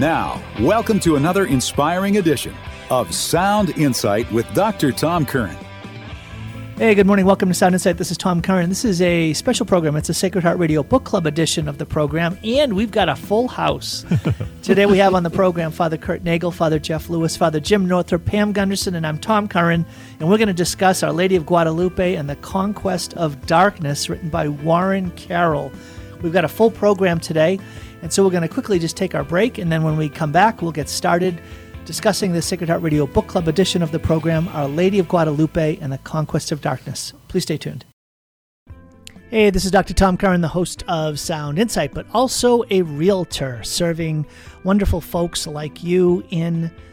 Now, welcome to another inspiring edition of Sound Insight with Dr. Tom Curran. Hey, good morning. Welcome to Sound Insight. This is Tom Curran. This is a special program. It's a Sacred Heart Radio Book Club edition of the program, and we've got a full house. Today we have on the program Father Kurt Nagel, Father Jeff Lewis, Father Jim Northrop, Pam Gunderson, and I'm Tom Curran, and we're going to discuss Our Lady of Guadalupe and the Conquest of Darkness, written by Warren Carroll. We've got a full program today, and so we're going to quickly just take our break, and then when we come back, we'll get started discussing the Sacred Heart Radio Book Club edition of the program, Our Lady of Guadalupe and the Conquest of Darkness. Please stay tuned. Hey, this is Dr. Tom Curran, the host of Sound Insight, but also a realtor serving wonderful folks like you in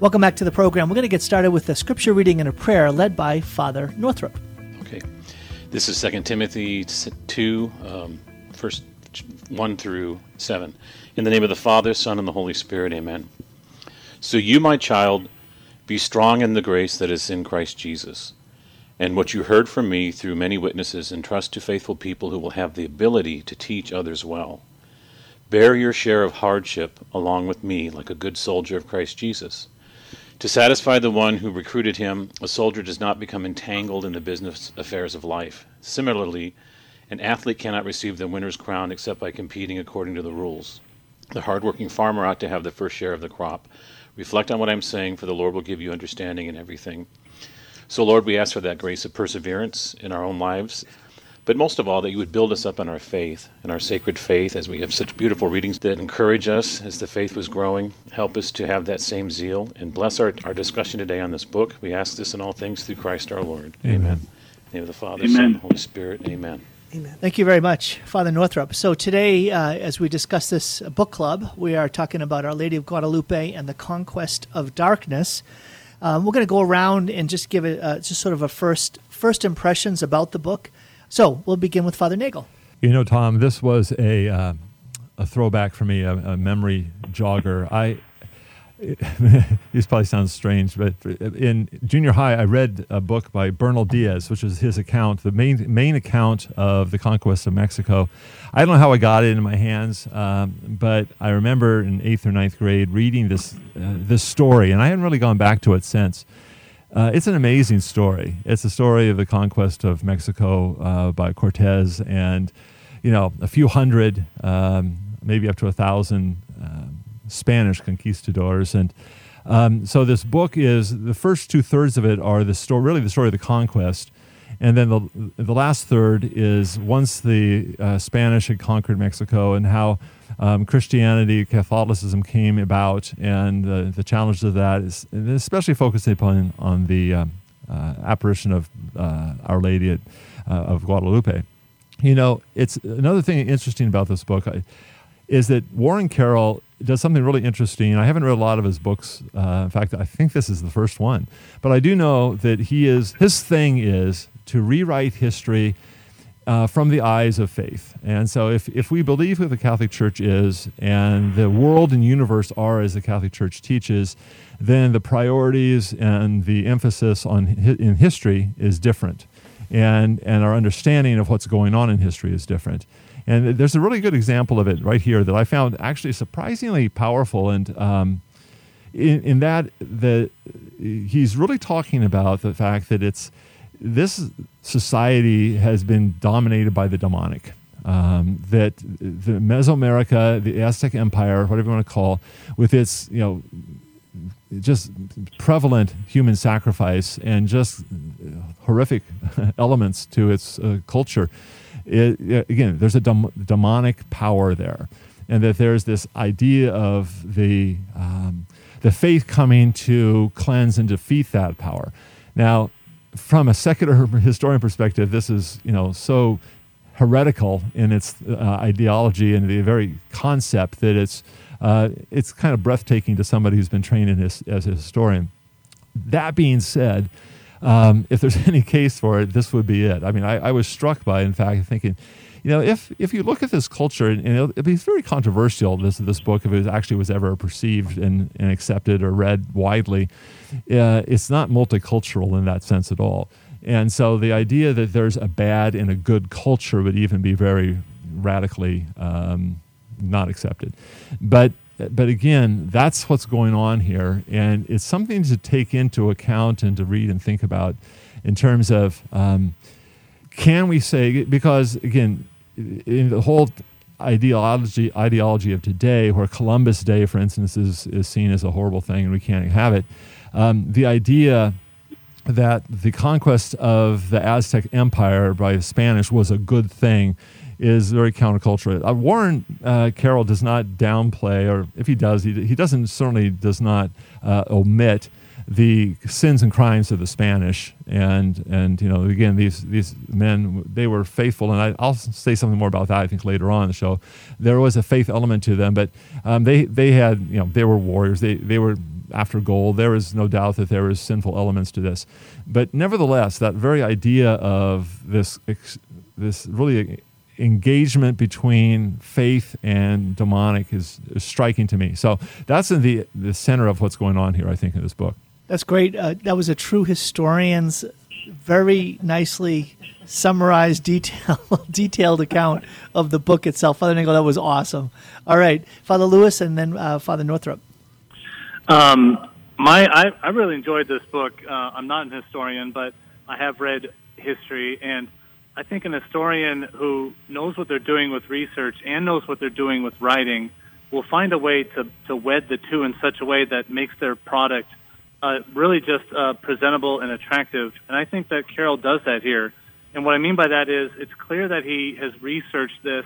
Welcome back to the program. We're going to get started with a scripture reading and a prayer led by Father Northrop. Okay. This is 2 Timothy 2, um, first 1 through 7. In the name of the Father, Son, and the Holy Spirit, amen. So you, my child, be strong in the grace that is in Christ Jesus. And what you heard from me through many witnesses, entrust to faithful people who will have the ability to teach others well. Bear your share of hardship along with me, like a good soldier of Christ Jesus. To satisfy the one who recruited him, a soldier does not become entangled in the business affairs of life. Similarly, an athlete cannot receive the winner's crown except by competing according to the rules. The hardworking farmer ought to have the first share of the crop. Reflect on what I'm saying, for the Lord will give you understanding in everything. So, Lord, we ask for that grace of perseverance in our own lives but most of all, that you would build us up in our faith, in our sacred faith, as we have such beautiful readings that encourage us as the faith was growing. Help us to have that same zeal and bless our, our discussion today on this book. We ask this in all things through Christ our Lord. Amen. Amen. name of the Father, Amen. Son, and Holy Spirit. Amen. Amen. Thank you very much, Father Northrop. So, today, uh, as we discuss this book club, we are talking about Our Lady of Guadalupe and the Conquest of Darkness. Um, we're going to go around and just give it uh, just sort of a first first impressions about the book. So we'll begin with Father Nagel. You know, Tom, this was a uh, a throwback for me, a, a memory jogger. I this probably sounds strange, but in junior high, I read a book by Bernal Diaz, which is his account, the main main account of the conquest of Mexico. I don't know how I got it in my hands, um, but I remember in eighth or ninth grade reading this uh, this story, and I hadn't really gone back to it since. Uh, it's an amazing story. It's the story of the conquest of Mexico uh, by Cortez, and you know, a few hundred, um, maybe up to a thousand um, Spanish conquistadors, and um, so this book is the first two thirds of it are the story, really the story of the conquest, and then the the last third is once the uh, Spanish had conquered Mexico and how um, Christianity, Catholicism came about, and the, the challenges of that is especially focused upon on the um, uh, apparition of uh, Our Lady at, uh, of Guadalupe. You know, it's another thing interesting about this book is that Warren Carroll does something really interesting. I haven't read a lot of his books. Uh, in fact, I think this is the first one, but I do know that he is his thing is to rewrite history uh, from the eyes of faith. And so, if, if we believe who the Catholic Church is and the world and universe are as the Catholic Church teaches, then the priorities and the emphasis on in history is different. And, and our understanding of what's going on in history is different. And there's a really good example of it right here that I found actually surprisingly powerful. And um, in, in that, the, he's really talking about the fact that it's this society has been dominated by the demonic. Um, that the Mesoamerica, the Aztec Empire, whatever you want to call, with its you know just prevalent human sacrifice and just horrific elements to its uh, culture. It, again, there's a dem- demonic power there, and that there's this idea of the um, the faith coming to cleanse and defeat that power. Now, from a secular historian perspective, this is you know so heretical in its uh, ideology and the very concept that it's uh, it's kind of breathtaking to somebody who's been trained in his, as a historian. That being said, um, if there's any case for it, this would be it. I mean, I, I, was struck by, in fact, thinking, you know, if if you look at this culture, and, and it'll, be very controversial, this this book, if it actually was ever perceived and, and accepted or read widely, uh, it's not multicultural in that sense at all. And so the idea that there's a bad and a good culture would even be very radically um, not accepted. But but again, that's what's going on here, and it's something to take into account and to read and think about in terms of um, can we say because again, in the whole ideology ideology of today, where Columbus Day, for instance, is is seen as a horrible thing and we can't have it. Um, the idea that the conquest of the Aztec Empire by the Spanish was a good thing is very countercultural. Uh, Warren uh, Carroll does not downplay, or if he does, he, he doesn't certainly does not uh, omit the sins and crimes of the Spanish. And and you know again these these men they were faithful, and I, will say something more about that I think later on in the show. There was a faith element to them, but um, they they had you know they were warriors. They they were after gold. There is no doubt that there is sinful elements to this, but nevertheless, that very idea of this this really engagement between faith and demonic is, is, striking to me. So that's in the the center of what's going on here, I think, in this book. That's great. Uh, that was a true historian's very nicely summarized, detail, detailed account of the book itself. Father Nagel, that was awesome. All right, Father Lewis, and then uh, Father Northrop. Um, my, I, I really enjoyed this book. Uh, I'm not an historian, but I have read history, and I think an historian who knows what they're doing with research and knows what they're doing with writing will find a way to, to wed the two in such a way that makes their product uh, really just uh, presentable and attractive. And I think that Carroll does that here. And what I mean by that is it's clear that he has researched this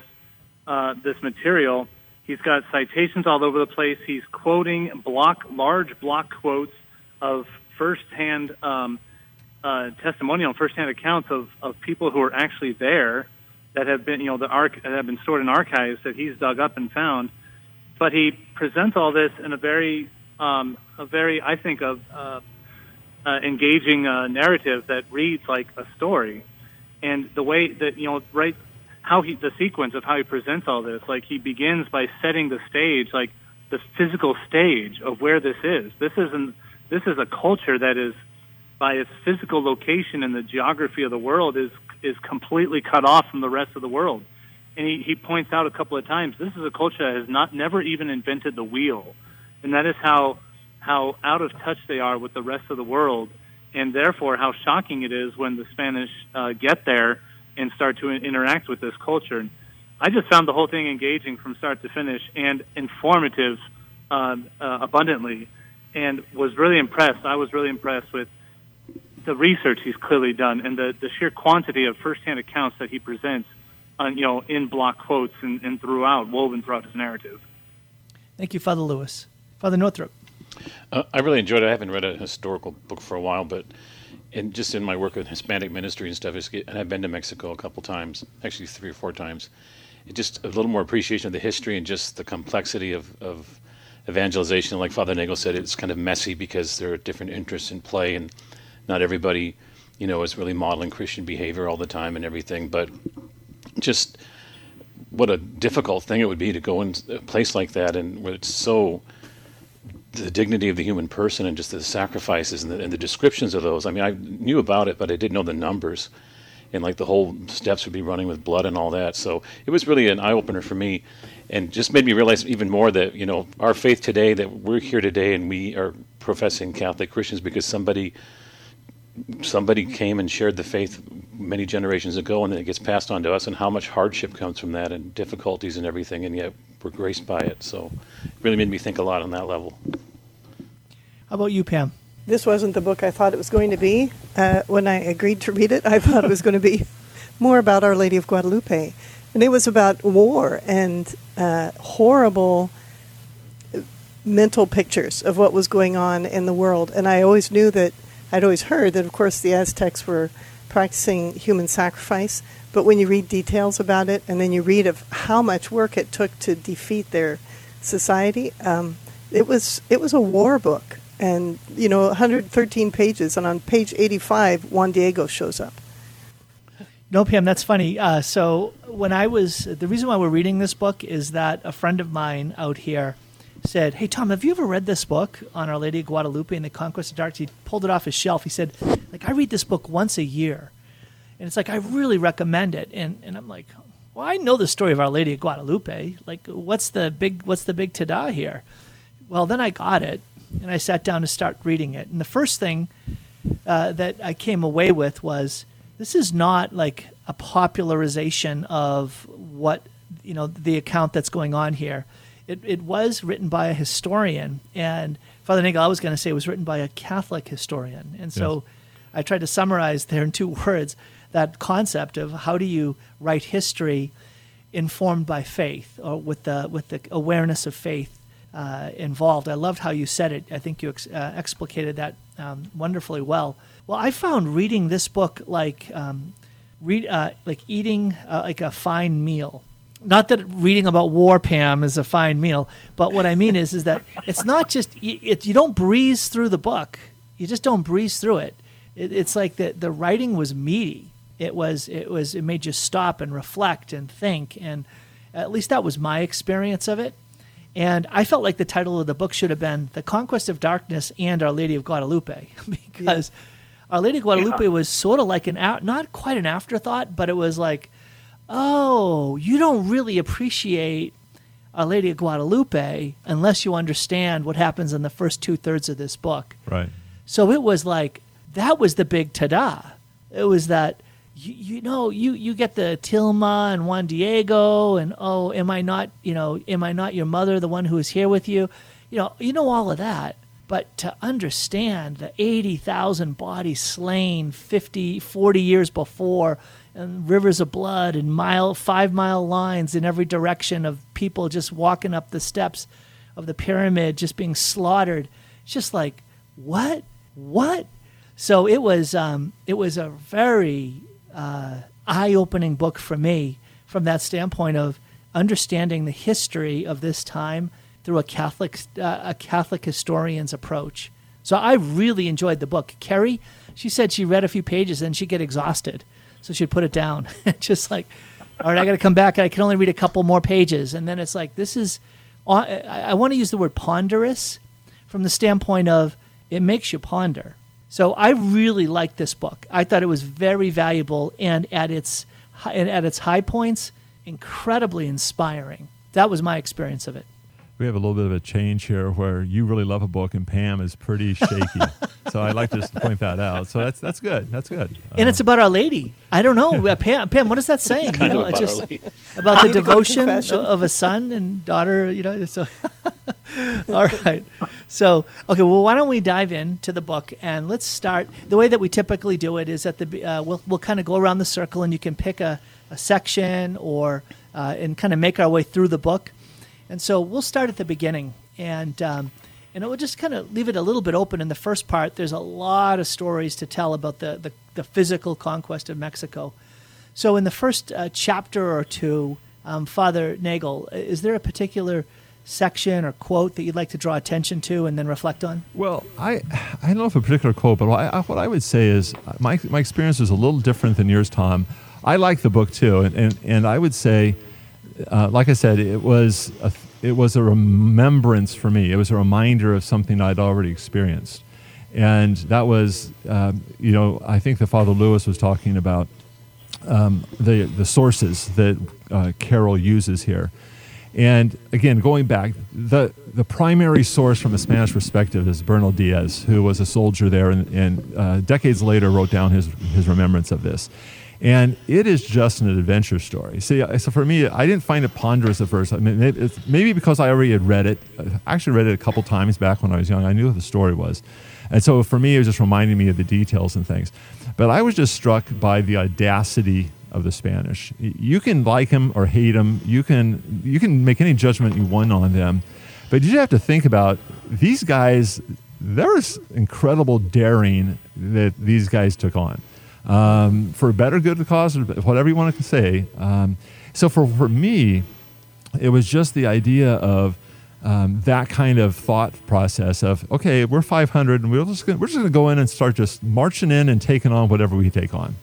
uh, this material He's got citations all over the place. He's quoting block, large block quotes of firsthand um, uh, testimonial, firsthand accounts of, of people who are actually there that have been, you know, the arc that have been stored in archives that he's dug up and found. But he presents all this in a very, um, a very, I think, of uh, uh, engaging uh, narrative that reads like a story. And the way that you know, right how he the sequence of how he presents all this. Like he begins by setting the stage, like the physical stage of where this is. This isn't this is a culture that is by its physical location in the geography of the world is is completely cut off from the rest of the world. And he, he points out a couple of times this is a culture that has not never even invented the wheel. And that is how how out of touch they are with the rest of the world and therefore how shocking it is when the Spanish uh, get there and start to interact with this culture. And I just found the whole thing engaging from start to finish and informative uh, uh, abundantly, and was really impressed. I was really impressed with the research he's clearly done and the, the sheer quantity of firsthand accounts that he presents, on, you know, in block quotes and, and throughout, woven throughout his narrative. Thank you, Father Lewis. Father Northrop. Uh, I really enjoyed it. I haven't read a historical book for a while, but and just in my work with Hispanic ministry and stuff, and I've been to Mexico a couple times, actually three or four times. It just a little more appreciation of the history and just the complexity of, of evangelization. Like Father Nagel said, it's kind of messy because there are different interests in play, and not everybody, you know, is really modeling Christian behavior all the time and everything. But just what a difficult thing it would be to go in a place like that, and where it's so the dignity of the human person and just the sacrifices and the, and the, descriptions of those. I mean, I knew about it, but I didn't know the numbers. And like the whole steps would be running with blood and all that. So it was really an eye opener for me and just made me realize even more that, you know, our faith today, that we're here today and we are professing Catholic Christians because somebody somebody came and shared the faith many generations ago and then it gets passed on to us and how much hardship comes from that and difficulties and everything and yet we're graced by it so it really made me think a lot on that level. How about you pam? This wasn't the book i thought it was going to be. Uh, when i agreed to read it i thought it was going to be more about our lady of guadalupe. And it was about war and uh, horrible mental pictures of what was going on in the world. And i always knew that I'd always heard that, of course, the Aztecs were practicing human sacrifice. But when you read details about it, and then you read of how much work it took to defeat their society, um, it was it was a war book, and you know, 113 pages, and on page 85, Juan Diego shows up. No, Pam, that's funny. Uh, so when I was the reason why we're reading this book is that a friend of mine out here said, "Hey Tom, have you ever read this book on Our Lady of Guadalupe and the Conquest of Darkness?" He pulled it off his shelf. He said, "Like I read this book once a year, and it's like I really recommend it." And and I'm like, "Well, I know the story of Our Lady of Guadalupe. Like, what's the big what's the big tada here?" Well, then I got it, and I sat down to start reading it. And the first thing uh, that I came away with was this is not like a popularization of what you know the account that's going on here. It, it was written by a historian, and Father Nagel, I was going to say it was written by a Catholic historian, and so Yes. I tried to summarize there in two words that concept of how do you write history informed by faith or with the with the awareness of faith uh, involved. I loved how you said it. I think you ex- uh, explicated that um, wonderfully well. Well, I found reading this book like um, read uh, like eating uh, like a fine meal. Not that reading about war, Pam, is a fine meal, but what I mean is, is that it's not just it, you don't breeze through the book. You just don't breeze through it. it it's like the the writing was meaty. It was it was it made you stop and reflect and think, and at least that was my experience of it. And I felt like the title of the book should have been "The Conquest of Darkness and Our Lady of Guadalupe," because Our Lady of Guadalupe was sort of like an out, not quite an afterthought, but it was like, oh, you don't really appreciate Our Lady of Guadalupe unless you understand what happens in the first two thirds of this book. Right. So it was like that was the big tada. It was that you, you know you you get the Tilma and Juan Diego and oh am I not you know am I not your mother the one who is here with you? You know you know all of that. But to understand the 80,000 bodies slain 50 40 years before and rivers of blood and mile 5 mile lines in every direction of people just walking up the steps of the pyramid just being slaughtered it's just like what? What? So it was um, it was a very uh, eye-opening book for me from that standpoint of understanding the history of this time through a Catholic uh, a Catholic historian's approach. So I really enjoyed the book. Carrie, she said she read a few pages and she'd get exhausted, so she'd put it down. Just like, all right, I got to come back. I can only read a couple more pages, and then it's like this is. I, I want to use the word ponderous from the standpoint of it makes you ponder. So I really liked this book. I thought it was very valuable and at its and at its high points, incredibly inspiring. That was my experience of it. We have a little bit of a change here where you really love a book and Pam is pretty shaky. so I'd like to just point that out. So that's that's good. That's good. And it's about Our Lady. I don't know, uh, Pam. Pam, what is that saying? Kind You of know, about just about the Need to go to devotion of a son and daughter. You know, so all right. So okay, well, why don't we dive into the book and let's start. The way that we typically do it is that the uh, we'll we'll kind of go around the circle and you can pick a, a section or uh, and kind of make our way through the book. And so we'll start at the beginning and. Um, and we'll just kind of leave it a little bit open in the first part. There's a lot of stories to tell about the, the, the physical conquest of Mexico. So, in the first uh, chapter or two, um, Father Nagel, is there a particular section or quote that you'd like to draw attention to and then reflect on? Well, I I don't know if a particular quote, but I, I, what I would say is uh, my my experience is a little different than yours, Tom. I like the book too, and and, and I would say, uh, like I said, it was a, it was a remembrance for me. It was a reminder of something I'd already experienced, and that was, um, you know, I think the Father Lewis was talking about um, the the sources that uh, Carroll uses here. And again, going back, the the primary source from a Spanish perspective is Bernal Diaz, who was a soldier there, and, and uh, decades later wrote down his his remembrance of this. And it is just an adventure story. See, so for me, I didn't find it ponderous at first. I mean, maybe because I already had read it. I actually read it a couple times back when I was young. I knew what the story was. And so for me, it was just reminding me of the details and things. But I was just struck by the audacity of the Spanish. You can like them or hate them. You can you can make any judgment you want on them, but you just have to think about these guys. There was incredible daring that these guys took on. Um, for a better good the cause, or whatever you want to say. Um, so for, for me, it was just the idea of um, that kind of thought process of okay, we're 500 and we're just gonna, we're just going to go in and start just marching in and taking on whatever we take on.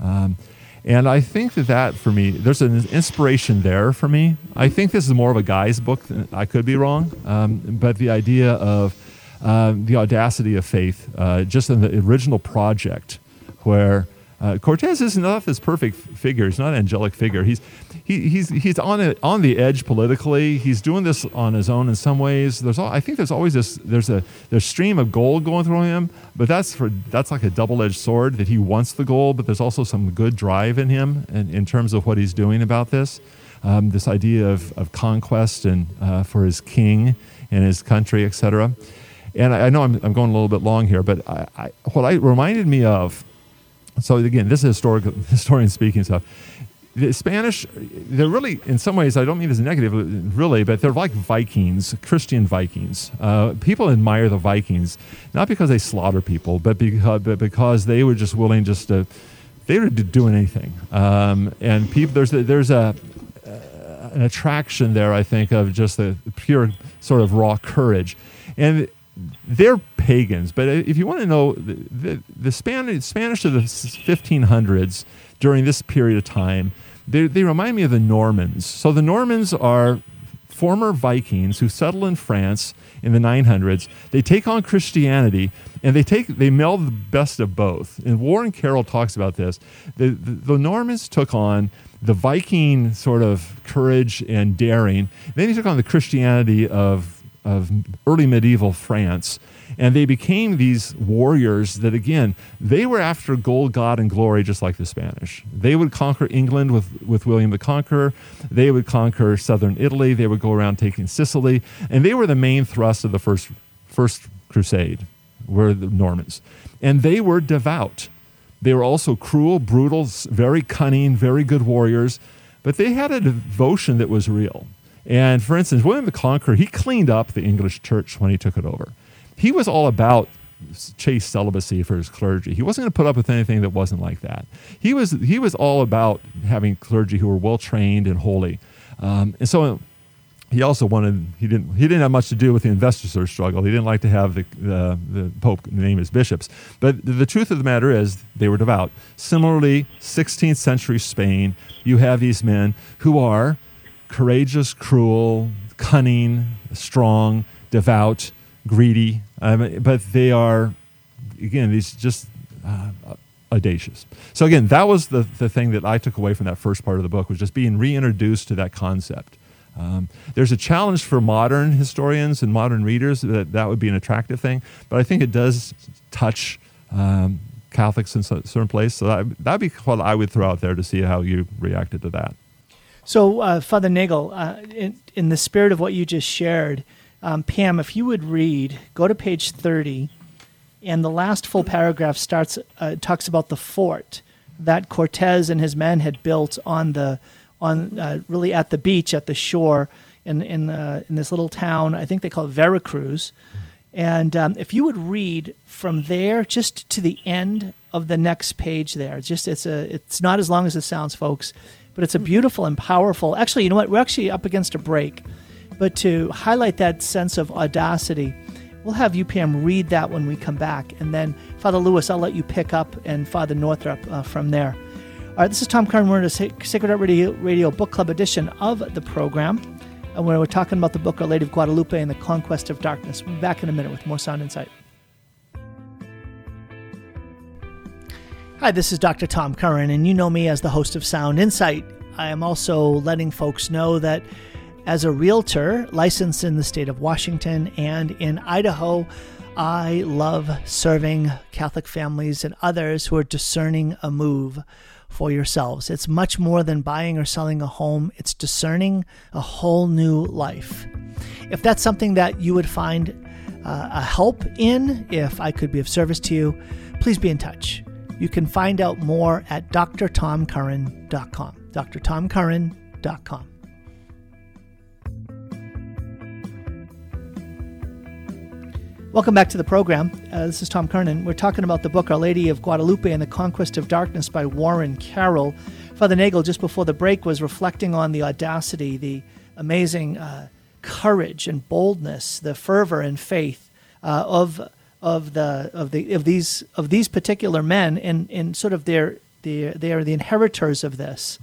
Um, and I think that that for me, there's an inspiration there for me. I think this is more of a guy's book. I could be wrong, um, but the idea of uh, the audacity of faith, uh, just in the original project, where uh, Cortez is not off this perfect figure. He's not an angelic figure. He's he, he's he's on it on the edge politically. He's doing this on his own in some ways. There's all, I think there's always this there's a there's stream of gold going through him, but that's for that's like a double edged sword that he wants the gold, but there's also some good drive in him in, in terms of what he's doing about this. Um, this idea of, of conquest and uh, for his king and his country, etc. And I, I know I'm, I'm, going a little bit long here, but I, I, what I reminded me of so again, this is historical historian speaking stuff. The Spanish, they're really, in some ways, I don't mean this negative, really, but they're like Vikings, Christian Vikings. Uh, people admire the Vikings, not because they slaughter people, but because, but because they were just willing just to, they were doing anything. Um, and people, there's a, there's a, uh, an attraction there, I think, of just the pure sort of raw courage. And they're pagans, but uh, if you want to know the, the, the Spanish, Spanish of the 1500s during this period of time, they, they remind me of the Normans. So the Normans are former Vikings who settle in France in the 900s. They take on Christianity and they take they meld the best of both. And Warren Carroll talks about this. The, the, the Normans took on the Viking sort of courage and daring. Then he took on the Christianity of of early medieval France. And they became these warriors that, again, they were after gold, God, and glory, just like the Spanish. They would conquer England with, with William the Conqueror. They would conquer southern Italy. They would go around taking Sicily. And they were the main thrust of the first, first crusade, were the Normans. And they were devout. They were also cruel, brutal, very cunning, very good warriors. But they had a devotion that was real. And for instance, William the Conqueror, he cleaned up the English church when he took it over. He was all about chaste celibacy for his clergy. He wasn't going to put up with anything that wasn't like that. He was he was all about having clergy who were well trained and holy. Um, and so he also wanted he didn't he didn't have much to do with the investiture struggle. He didn't like to have the the, the pope name his bishops. But the, the truth of the matter is they were devout. Similarly, 16th century Spain, you have these men who are courageous, cruel, cunning, strong, devout, greedy, um, but they are, again, these just uh, audacious. So again, that was the, the thing that I took away from that first part of the book was just being reintroduced to that concept. Um, there's a challenge for modern historians and modern readers that that would be an attractive thing, but I think it does touch um, Catholics in certain places. So that, that'd be what I would throw out there to see how you reacted to that. So, uh, Father Nagel, uh, in, in, the spirit of what you just shared, um, Pam, if you would read, go to page 30, and the last full paragraph starts uh, talks about the fort that Cortez and his men had built on the on uh, really at the beach at the shore in in uh, in this little town. I think they call it Veracruz. And um, if you would read from there just to the end of the next page, there, just it's a it's not as long as it sounds, folks but it's a beautiful and powerful. Actually, you know what? We're actually up against a break, but to highlight that sense of audacity, we'll have UPM read that when we come back, and then Father Lewis, I'll let you pick up, and Father Northrop uh, from there. All right, this is Tom Curran. We're in a Sacred Heart Radio, Radio Book Club edition of the program, and we're talking about the book Our Lady of Guadalupe and the Conquest of Darkness. We'll be back in a minute with more Sound Insight. Hi, this is Dr. Tom Curran, and you know me as the host of Sound Insight. I am also letting folks know that as a realtor licensed in the state of Washington and in Idaho, I love serving Catholic families and others who are discerning a move for yourselves. It's much more than buying or selling a home, it's discerning a whole new life. If that's something that you would find uh, a help in, if I could be of service to you, please be in touch. You can find out more at drtomcurran.com. drtomcurran.com. Welcome back to the program. Uh, this is Tom Curran. We're talking about the book Our Lady of Guadalupe and the Conquest of Darkness by Warren Carroll. Father Nagel, just before the break, was reflecting on the audacity, the amazing uh, courage and boldness, the fervor and faith uh, of of the of the of these of these particular men, and and sort of their the they are the inheritors of this.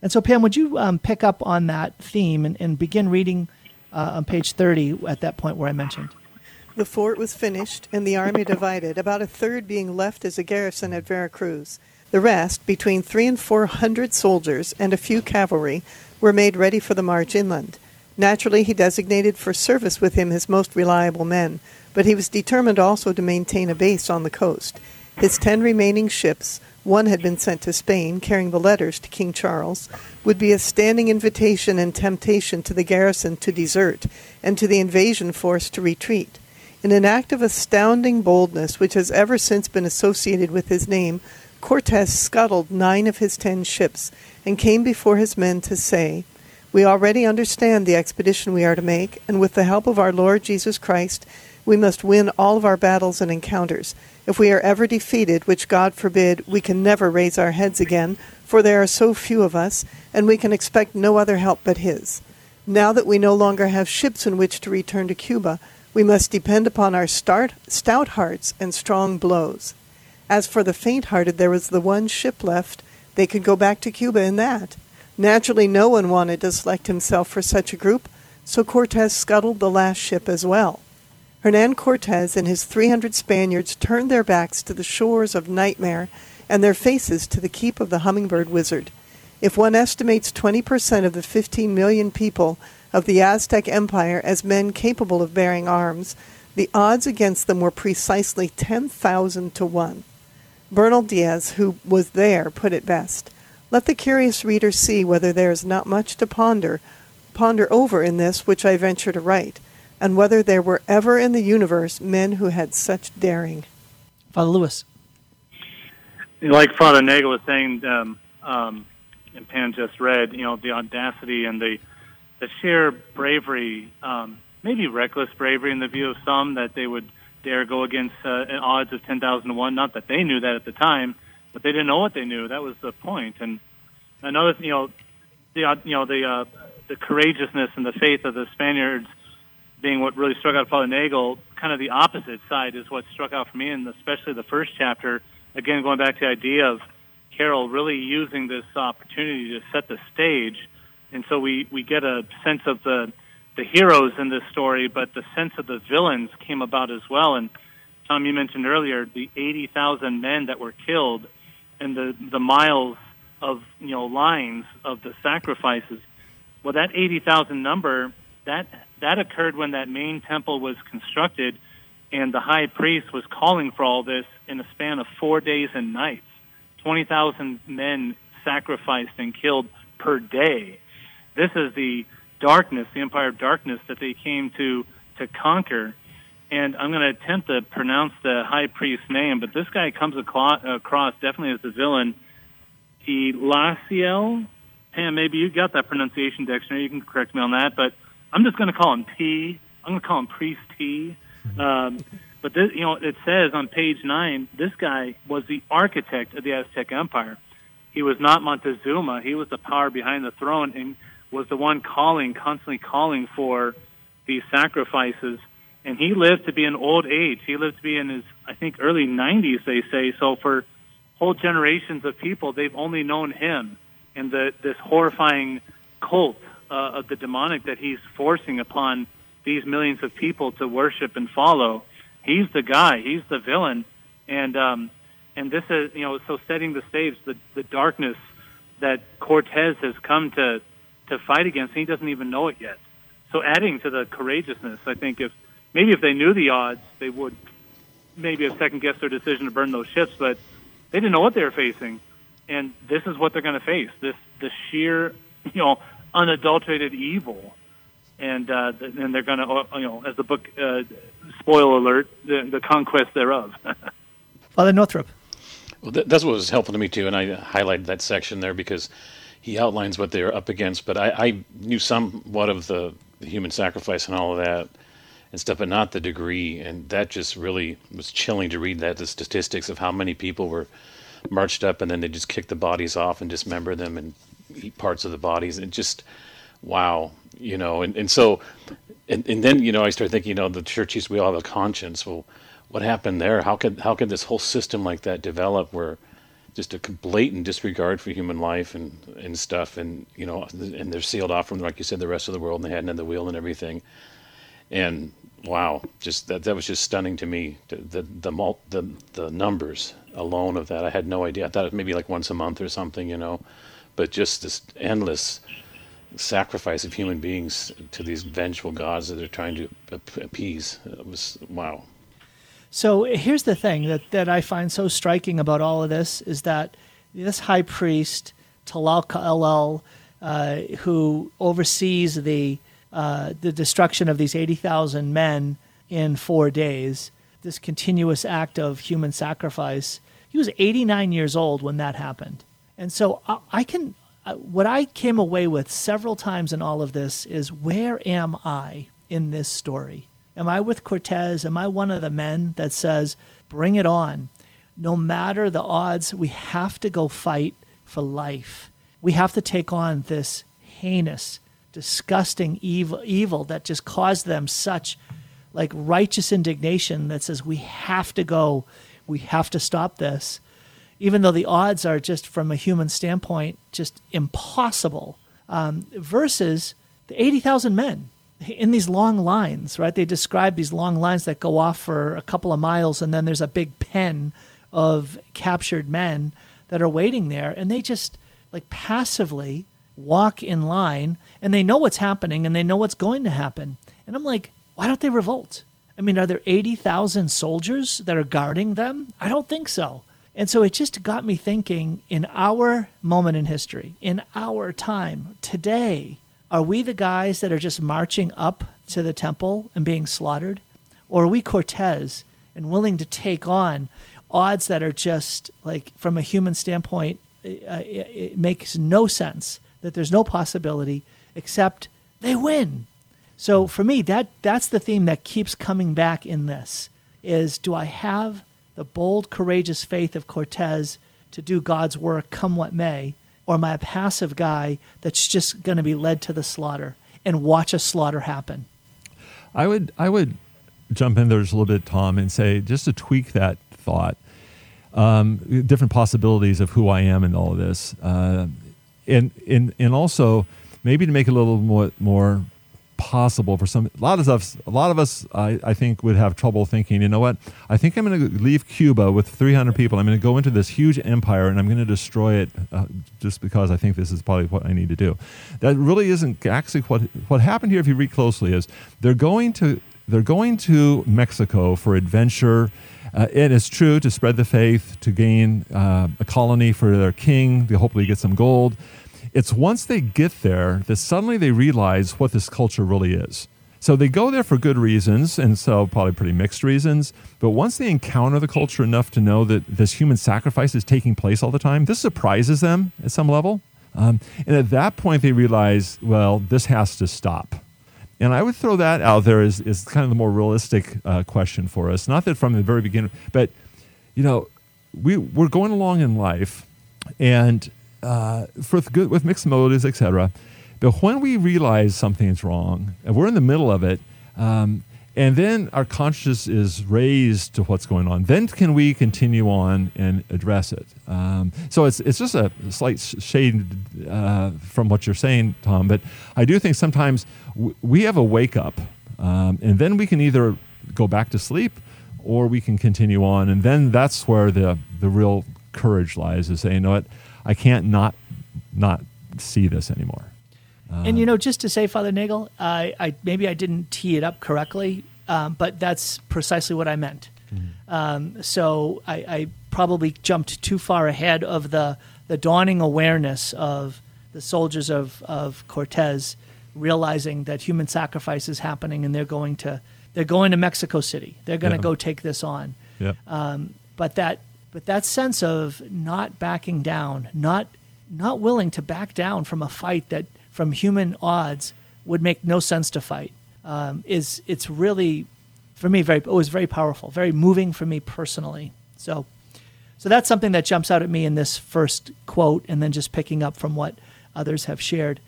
And so, Pam, would you um, pick up on that theme and, and begin reading uh, on page thirty at that point where I mentioned? The fort was finished and the army divided, about a third being left as a garrison at Veracruz. The rest, between three and four hundred soldiers and a few cavalry, were made ready for the march inland. Naturally, he designated for service with him his most reliable men, but he was determined also to maintain a base on the coast. His ten remaining ships, one had been sent to Spain carrying the letters to King Charles, would be a standing invitation and temptation to the garrison to desert and to the invasion force to retreat. In an act of astounding boldness which has ever since been associated with his name, Cortes scuttled nine of his ten ships and came before his men to say, We already understand the expedition we are to make, and with the help of our Lord Jesus Christ, we must win all of our battles and encounters. If we are ever defeated, which God forbid, we can never raise our heads again, for there are so few of us, and we can expect no other help but His. Now that we no longer have ships in which to return to Cuba, we must depend upon our start, stout hearts and strong blows. As for the faint hearted, there was the one ship left. They could go back to Cuba in that. Naturally, no one wanted to select himself for such a group, so Cortes scuttled the last ship as well. Hernan Cortes and his 300 Spaniards turned their backs to the shores of Nightmare and their faces to the keep of the Hummingbird Wizard. If one estimates 20% of the 15 million people of the Aztec Empire as men capable of bearing arms, the odds against them were precisely 10,000 to 1. Bernal Diaz, who was there, put it best. Let the curious reader see whether there is not much to ponder, ponder over in this which I venture to write, and whether there were ever in the universe men who had such daring. Father Lewis. Like Father Nagel was saying, um, um, and Pam just read, you know, the audacity and the the sheer bravery, um, maybe reckless bravery in the view of some, that they would dare go against uh, odds of 10,000 to 1. Not that they knew that at the time, but they didn't know what they knew. That was the point. And another, you know, the, uh, you know, the, uh, the courageousness and the faith of the Spaniards being what really struck out Father Nagel, kind of the opposite side is what struck out for me, and especially the first chapter. Again, going back to the idea of Carroll really using this opportunity to set the stage and so we we get a sense of the the heroes in this story, but the sense of the villains came about as well. And Tom, you mentioned earlier the eighty thousand men that were killed, and the the miles of you know lines of the sacrifices. Well, that eighty thousand number that that occurred when that main temple was constructed, and the high priest was calling for all this in a span of four days and nights. Twenty thousand men sacrificed and killed per day this is the darkness, the empire of darkness that they came to to conquer. And I'm going to attempt to pronounce the high priest's name, but this guy comes across definitely as the villain. Elasiel. Pam, maybe you got that pronunciation dictionary. You can correct me on that, but I'm just going to call him P. I'm going to call him Priest T. Um, but this, you know, it says on page nine, this guy was the architect of the Aztec Empire. He was not Montezuma. He was the power behind the throne, and was the one calling, constantly calling for these sacrifices. And he lived to be an old age. He lived to be in his, I think, early 90s, they say. So for whole generations of people, they've only known him and the, this horrifying cult uh, of the demonic that he's forcing upon these millions of people to worship and follow. He's the guy. He's the villain. And um, and this is you know so setting the stage, the the darkness that Cortez has come to to fight against, he doesn't even know it yet. So adding to the courageousness, I think if maybe if they knew the odds, they would maybe have second guessed their decision to burn those ships, but they didn't know what they were facing, and this is what they're going to face: this the sheer, you know, unadulterated evil, and uh, and they're going to, you know, as the book uh, spoil alert, the, the conquest thereof. Father Northrop. Well, that's what was helpful to me too, and I highlighted that section there because he outlines what they're up against. But I, I knew somewhat of the, the, human sacrifice and all of that, and stuff, but not the degree. And that just really was chilling to read that the statistics of how many people were marched up and then they just kicked the bodies off and dismember them and eat parts of the bodies. And just wow, you know. And and so, and, and then you know I started thinking, you know, the church used we all have a conscience. Well, what happened there? How could how could this whole system like that develop where just a blatant disregard for human life and, and stuff and you know and they're sealed off from like you said the rest of the world and they had the wheel and everything and wow, just that that was just stunning to me. The the the, the, the numbers alone of that, I had no idea. I thought it maybe like once a month or something, you know, but just this endless sacrifice of human beings to these vengeful gods that they're trying to appease. It was wow. So here's the thing that, that I find so striking about all of this is that this high priest, Talal Ka'alal, uh, who oversees the uh, the destruction of these 80,000 men in four days, this continuous act of human sacrifice. He was 89 years old when that happened. And so I, I can, uh, what I came away with several times in all of this is where am I in this story? Am I with Cortez? Am I one of the men that says, bring it on? No matter the odds, we have to go fight for life. We have to take on this heinous, disgusting evil, evil that just caused them such like righteous indignation that says we have to go, we have to stop this, even though the odds are just from a human standpoint just impossible. Um, versus the eighty thousand men in these long lines, right? They describe these long lines that go off for a couple of miles, and then there's a big pen of captured men that are waiting there, and they just like passively walk in line and they know what's happening and they know what's going to happen. And I'm like, why don't they revolt? I mean, are there 80,000 soldiers that are guarding them? I don't think so. And so it just got me thinking in our moment in history, in our time, today, are we the guys that are just marching up to the temple and being slaughtered? Or are we Cortez and willing to take on odds that are just like, from a human standpoint, uh, uh, it, it makes no sense that there's no possibility except they win. So for me, that that's the theme that keeps coming back in this is do I have the bold, courageous faith of Cortez to do God's work come what may, or am I a passive guy that's just going to be led to the slaughter and watch a slaughter happen? I would I would jump in there just a little bit, Tom, and say just to tweak that thought, um, different possibilities of who I am in all of this. Uh, and and and also maybe to make it a little more more possible for some a lot of us a lot of us I, I think would have trouble thinking you know what? I think i'm going to leave cuba with 300 people. I'm going to go into this huge empire and i'm going to destroy it uh, just because i think this is probably what i need to do. That really isn't actually what what happened here if you read closely is they're going to they're going to mexico for adventure uh, and it's true to spread the faith to gain uh, a colony for their king to hopefully get some gold it's once they get there that suddenly they realize what this culture really is. So they go there for good reasons, and so probably pretty mixed reasons. But once they encounter the culture enough to know that this human sacrifice is taking place all the time, this surprises them at some level. Um, and at that point, they realize, well, this has to stop. And I would throw that out there as, as kind of the more realistic uh, question for us. Not that from the very beginning, but, you know, we, we're going along in life, and uh, for good with mixed motives, etc. But when we realize something is wrong, and we're in the middle of it, um, and then our conscience is raised to what's going on, then can we continue on and address it? Um, so it's it's just a slight shade uh, from what you're saying, Tom. But I do think sometimes w- we have a wake up, um, and then we can either go back to sleep or we can continue on, and then that's where the the real courage lies. Is saying, you know what I can't not not see this anymore. Uh, and you know, just to say, Father Nagel, I, I maybe I didn't tee it up correctly, um, but that's precisely what I meant. Mm-hmm. Um, so I, I, probably jumped too far ahead of the the dawning awareness of the soldiers of of Cortez realizing that human sacrifice is happening, and they're going to they're going to Mexico City. They're going to yeah. go take this on. Yep. Um, but that but that sense of not backing down, not not willing to back down from a fight that from human odds would make no sense to fight. um, is it's really for me very it was very powerful, very moving for me personally. So, so that's something that jumps out at me in this first quote, and then just picking up from what others have shared.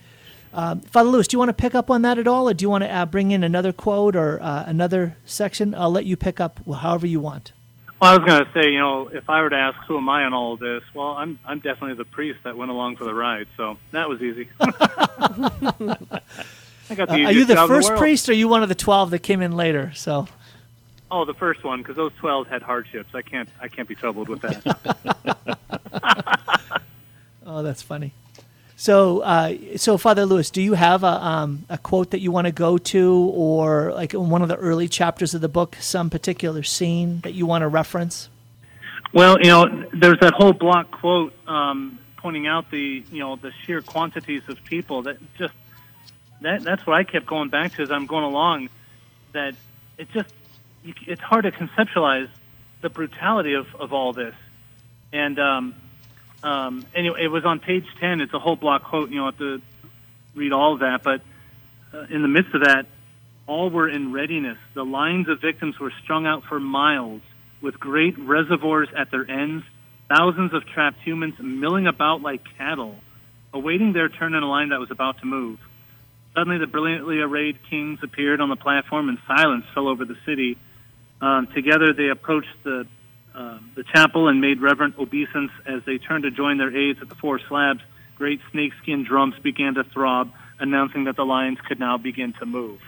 Um, Father Lewis, do you want to pick up on that at all, or do you want to uh, bring in another quote or uh, another section? I'll let you pick up however you want. Well, I was going to say, you know, if I were to ask who am I in all of this, well, I'm I'm definitely the priest that went along for the ride, so that was easy. I got the Uh, are you the first world. priest, or are you one of the twelve that came in later? So, Oh, the first one, because those twelve had hardships. I can't I can't be troubled with that. oh, that's funny. So, uh, so Father Lewis, do you have a um, a quote that you want to go to, or like in one of the early chapters of the book, some particular scene that you want to reference? Well, you know, there's that whole block quote um, pointing out the you know the sheer quantities of people that just that that's what I kept going back to as I'm going along. That it just it's hard to conceptualize the brutality of, of all this, and um, um, anyway, it was on page ten. It's a whole block quote. You know, have to read all of that, but uh, in the midst of that, all were in readiness. The lines of victims were strung out for miles with great reservoirs at their ends, thousands of trapped humans milling about like cattle, awaiting their turn in a line that was about to move. Suddenly, the brilliantly arrayed kings appeared on the platform, and silence fell over the city. Um, together, they approached the uh, the chapel and made reverent obeisance as they turned to join their aides at the four slabs. Great snakeskin drums began to throb, announcing that the lions could now begin to move.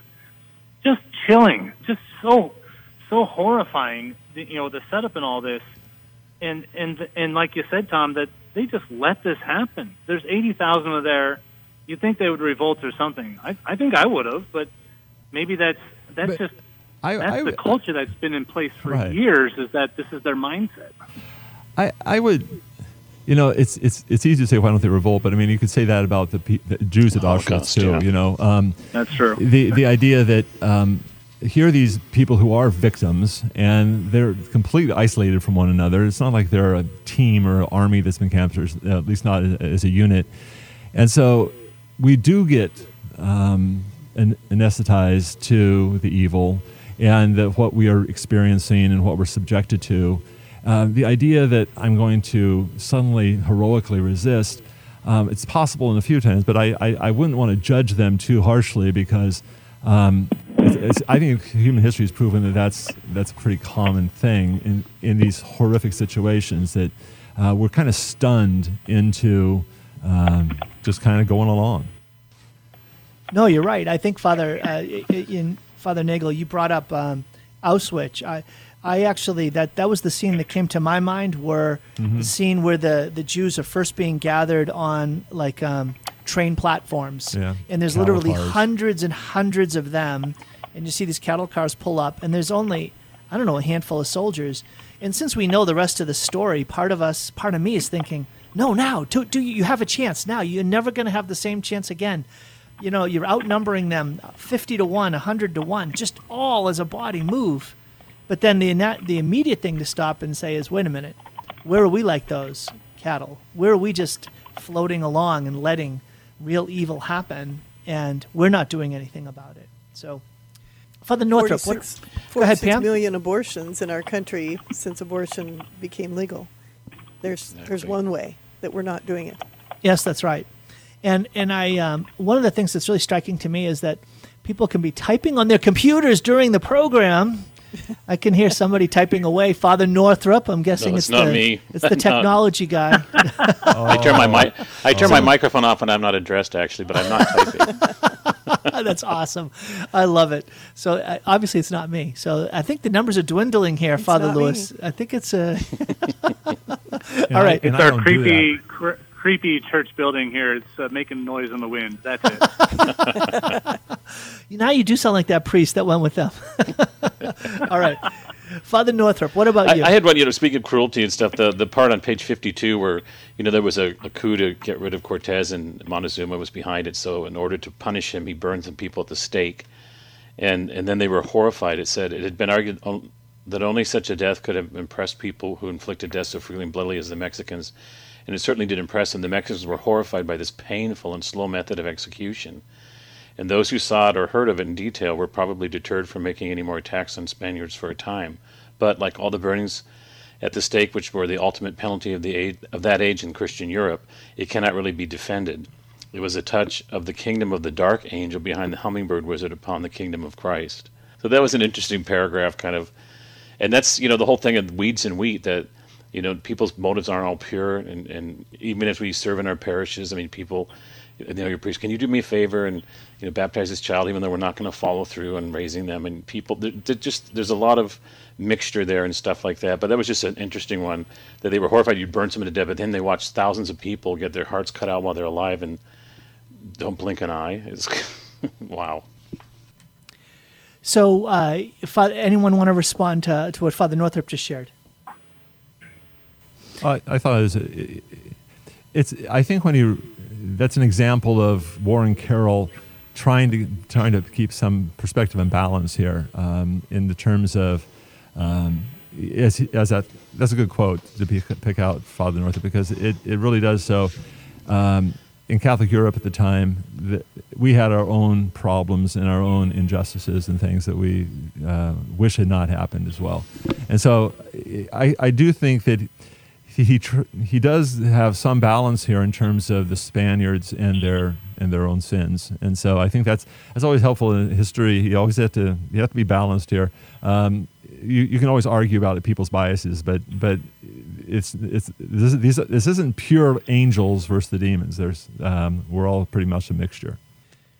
Just chilling, just so so horrifying. the- You know the setup and all this, and and and like you said, Tom, that they just let this happen. There's eighty thousand of there. You'd think they would revolt or something. I I think I would have, but maybe that's that's But just I, that's I, the culture that's been in place for Right. years. Is that this is their mindset? I, I would, you know, it's it's it's easy to say why don't they revolt, but I mean, you could say that about the, pe- the Jews at Auschwitz Holocaust, too. yeah. You know, um, That's true. the the idea that um, here are these people who are victims and they're completely isolated from one another. It's not like they're a team or an army that's been captured, at least not as a unit. And so we do get um, an- anesthetized to the evil and that what we are experiencing and what we're subjected to. Uh, the idea that I'm going to suddenly heroically resist, um, it's possible in a few times, but I, I, I wouldn't want to judge them too harshly because um, it's, it's, I think human history has proven that that's, that's a pretty common thing in, in these horrific situations that uh, we're kind of stunned into um, just kind of going along. No, you're right. I think Father uh, in Father Nagel, you brought up um, Auschwitz. I, I actually that that was the scene that came to my mind, where the scene where the the Jews are first being gathered on like um, train platforms, Yeah, and there's cattle literally cars. hundreds and hundreds of them, and you see these cattle cars pull up, and there's only I don't know a handful of soldiers. And since we know the rest of the story, part of us, part of me is thinking, no, now, do, do you have a chance now? You're never going to have the same chance again you know, you're outnumbering them 50 to 1, 100 to 1, just all as a body move. But then the, the immediate thing to stop and say is, wait a minute, where are we like those cattle? Where are we just floating along and letting real evil happen and we're not doing anything about it? So, Father Northrop, what, 46 go ahead, 46 Pam. million abortions in our country since abortion became legal. There's there's one way that we're not doing it. Yes, that's right. And and I um, one of the things that's really striking to me is that people can be typing on their computers during the program. I can hear somebody typing away. Father Northrop. I'm guessing No, it's, it's not the me. it's the Not- technology guy. I turn my mic. I turn my microphone off when I'm not addressed, actually, but I'm not typing. that's awesome. I love it. So uh, obviously it's not me. So I think the numbers are dwindling here, Father not me. Lewis. I think it's uh, And All I- It's our don't do that. creepy, cr- creepy church building here. It's uh, making noise in the wind. That's it. now you do sound like that priest that went with them. All right, Father Northrop. What about you? I, I had one, you know, speaking of cruelty and stuff, the, the part on page 52 where, you know, there was a, a coup to get rid of Cortez and Montezuma was behind it. So in order to punish him, he burned some people at the stake. And, and then they were horrified. It said it had been argued that only such a death could have impressed people who inflicted death so freely and bloodily as the Mexicans. And it certainly did impress them. The Mexicans were horrified by this painful and slow method of execution. and those who saw it or heard of it in detail were probably deterred from making any more attacks on Spaniards for a time. But like all the burnings at the stake, which were the ultimate penalty of the age, of that age in Christian Europe, it cannot really be defended. It was a touch of the kingdom of the dark angel behind the hummingbird wizard upon the kingdom of Christ. So that was an interesting paragraph, kind of, and that's you know the whole thing of weeds and wheat that you know people's motives aren't all pure, and, and even as we serve in our parishes, I mean people you know, your priest, can you do me a favor and you know baptize this child, even though we're not going to follow through on raising them? And people, just there's a lot of mixture there and stuff like that. But that was just an interesting one that they were horrified you'd burn someone to death, but then they watched thousands of people get their hearts cut out while they're alive and don't blink an eye. It's wow. So, uh, if anyone want to respond to, to what Father Northrop just shared? I, I thought it was. It's. I think when you that's an example of Warren Carroll trying to trying to keep some perspective and balance here um, in the terms of um, as, as that that's a good quote to pick, out Father North because it, it really does so. Um, in Catholic Europe at the time, the, we had our own problems and our own injustices and things that we uh, wish had not happened as well. And so I, I do think that he tr- he does have some balance here in terms of the Spaniards and their and their own sins, and so I think that's that's always helpful in history. You always have to you have to be balanced here. Um, you, you can always argue about people's biases, but but it's it's this, these, this isn't pure angels versus the demons. There's um, we're all pretty much a mixture.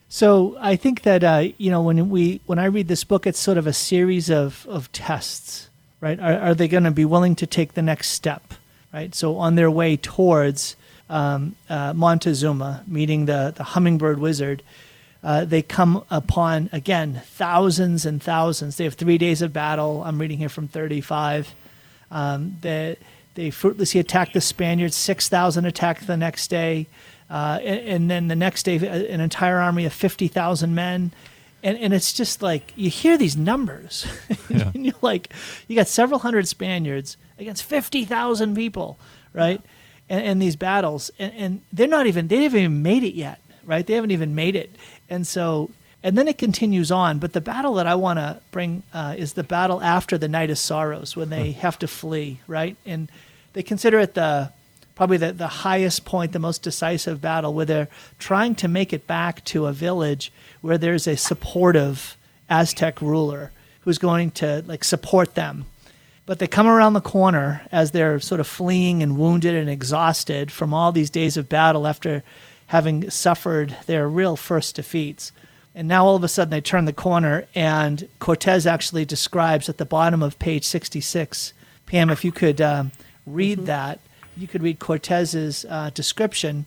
So I think that uh, you know when we when I read this book, it's sort of a series of of tests, right? Are, are they going to be willing to take the next step? Right? So on their way towards um, uh, Montezuma, meeting the, the hummingbird wizard, uh, they come upon, again, thousands and thousands. They have three days of battle. I'm reading here from 35. Um, they, they fruitlessly attack the Spaniards. 6,000 attack the next day. Uh, and, and, then the next day, an entire army of 50,000 men. And, and it's just like you hear these numbers, yeah. and you're like, you got several hundred Spaniards against 50,000 people, right? And, and these battles, and, and they're not even, they haven't even made it yet, right? They haven't even made it. And so, and then it continues on. But the battle that I want to bring uh, is the battle after the Night of Sorrows when they have to flee, right? And they consider it the, probably the, the highest point, the most decisive battle, where they're trying to make it back to a village where there's a supportive Aztec ruler who's going to like support them but they come around the corner as they're sort of fleeing and wounded and exhausted from all these days of battle after having suffered their real first defeats. And now all of a sudden they turn the corner, and Cortez actually describes at the bottom of page 66. Pam, if you could um, read mm-hmm. that, you could read Cortez's uh, description,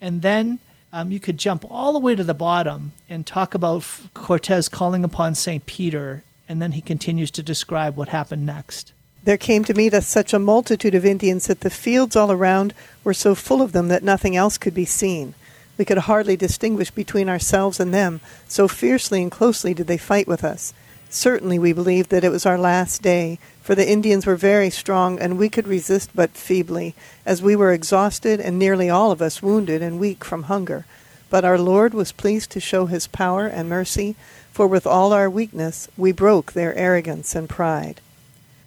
and then um, you could jump all the way to the bottom and talk about Cortez calling upon St. Peter, and then he continues to describe what happened next. There came to meet us such a multitude of Indians that the fields all around were so full of them that nothing else could be seen. We could hardly distinguish between ourselves and them, so fiercely and closely did they fight with us. Certainly we believed that it was our last day, for the Indians were very strong and we could resist but feebly, as we were exhausted and nearly all of us wounded and weak from hunger. But our Lord was pleased to show his power and mercy, for with all our weakness we broke their arrogance and pride.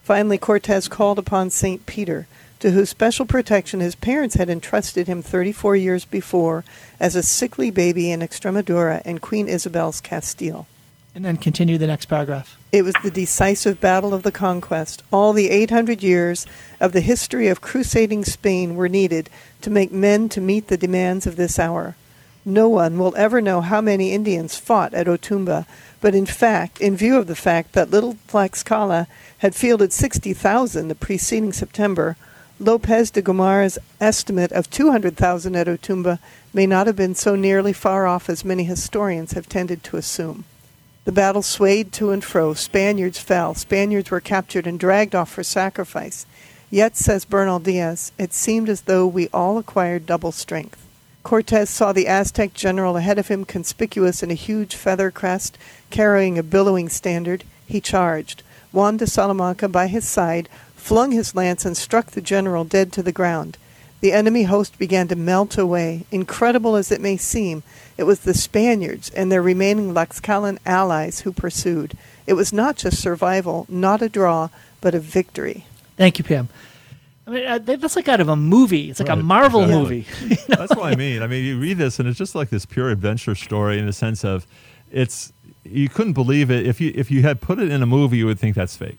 Finally, Cortez called upon St. Peter, to whose special protection his parents had entrusted him 34 years before as a sickly baby in Extremadura in Queen Isabel's Castile. And then continue the next paragraph. It was the decisive battle of the conquest. All the 800 years of the history of crusading Spain were needed to make men to meet the demands of this hour. No one will ever know how many Indians fought at Otumba, but in fact, in view of the fact that little Tlaxcala had fielded 60,000 the preceding September, Lopez de Gomara's estimate of 200,000 at Otumba may not have been so nearly far off as many historians have tended to assume. The battle swayed to and fro. Spaniards fell. Spaniards were captured and dragged off for sacrifice. Yet, says Bernal Diaz, it seemed as though we all acquired double strength. Cortez saw the Aztec general ahead of him, conspicuous in a huge feather crest, carrying a billowing standard. He charged. Juan de Salamanca, by his side, flung his lance and struck the general dead to the ground. The enemy host began to melt away. Incredible as it may seem, it was the Spaniards and their remaining Tlaxcalan allies who pursued. It was not just survival, not a draw, but a victory. Thank you, Pam. I mean, uh, that's like out of a movie. It's like Right, a Marvel exactly. movie. You know, That's what I mean. I mean, you read this, and it's just like this pure adventure story in the sense of it's you couldn't believe it if you if you had put it in a movie, you would think that's fake.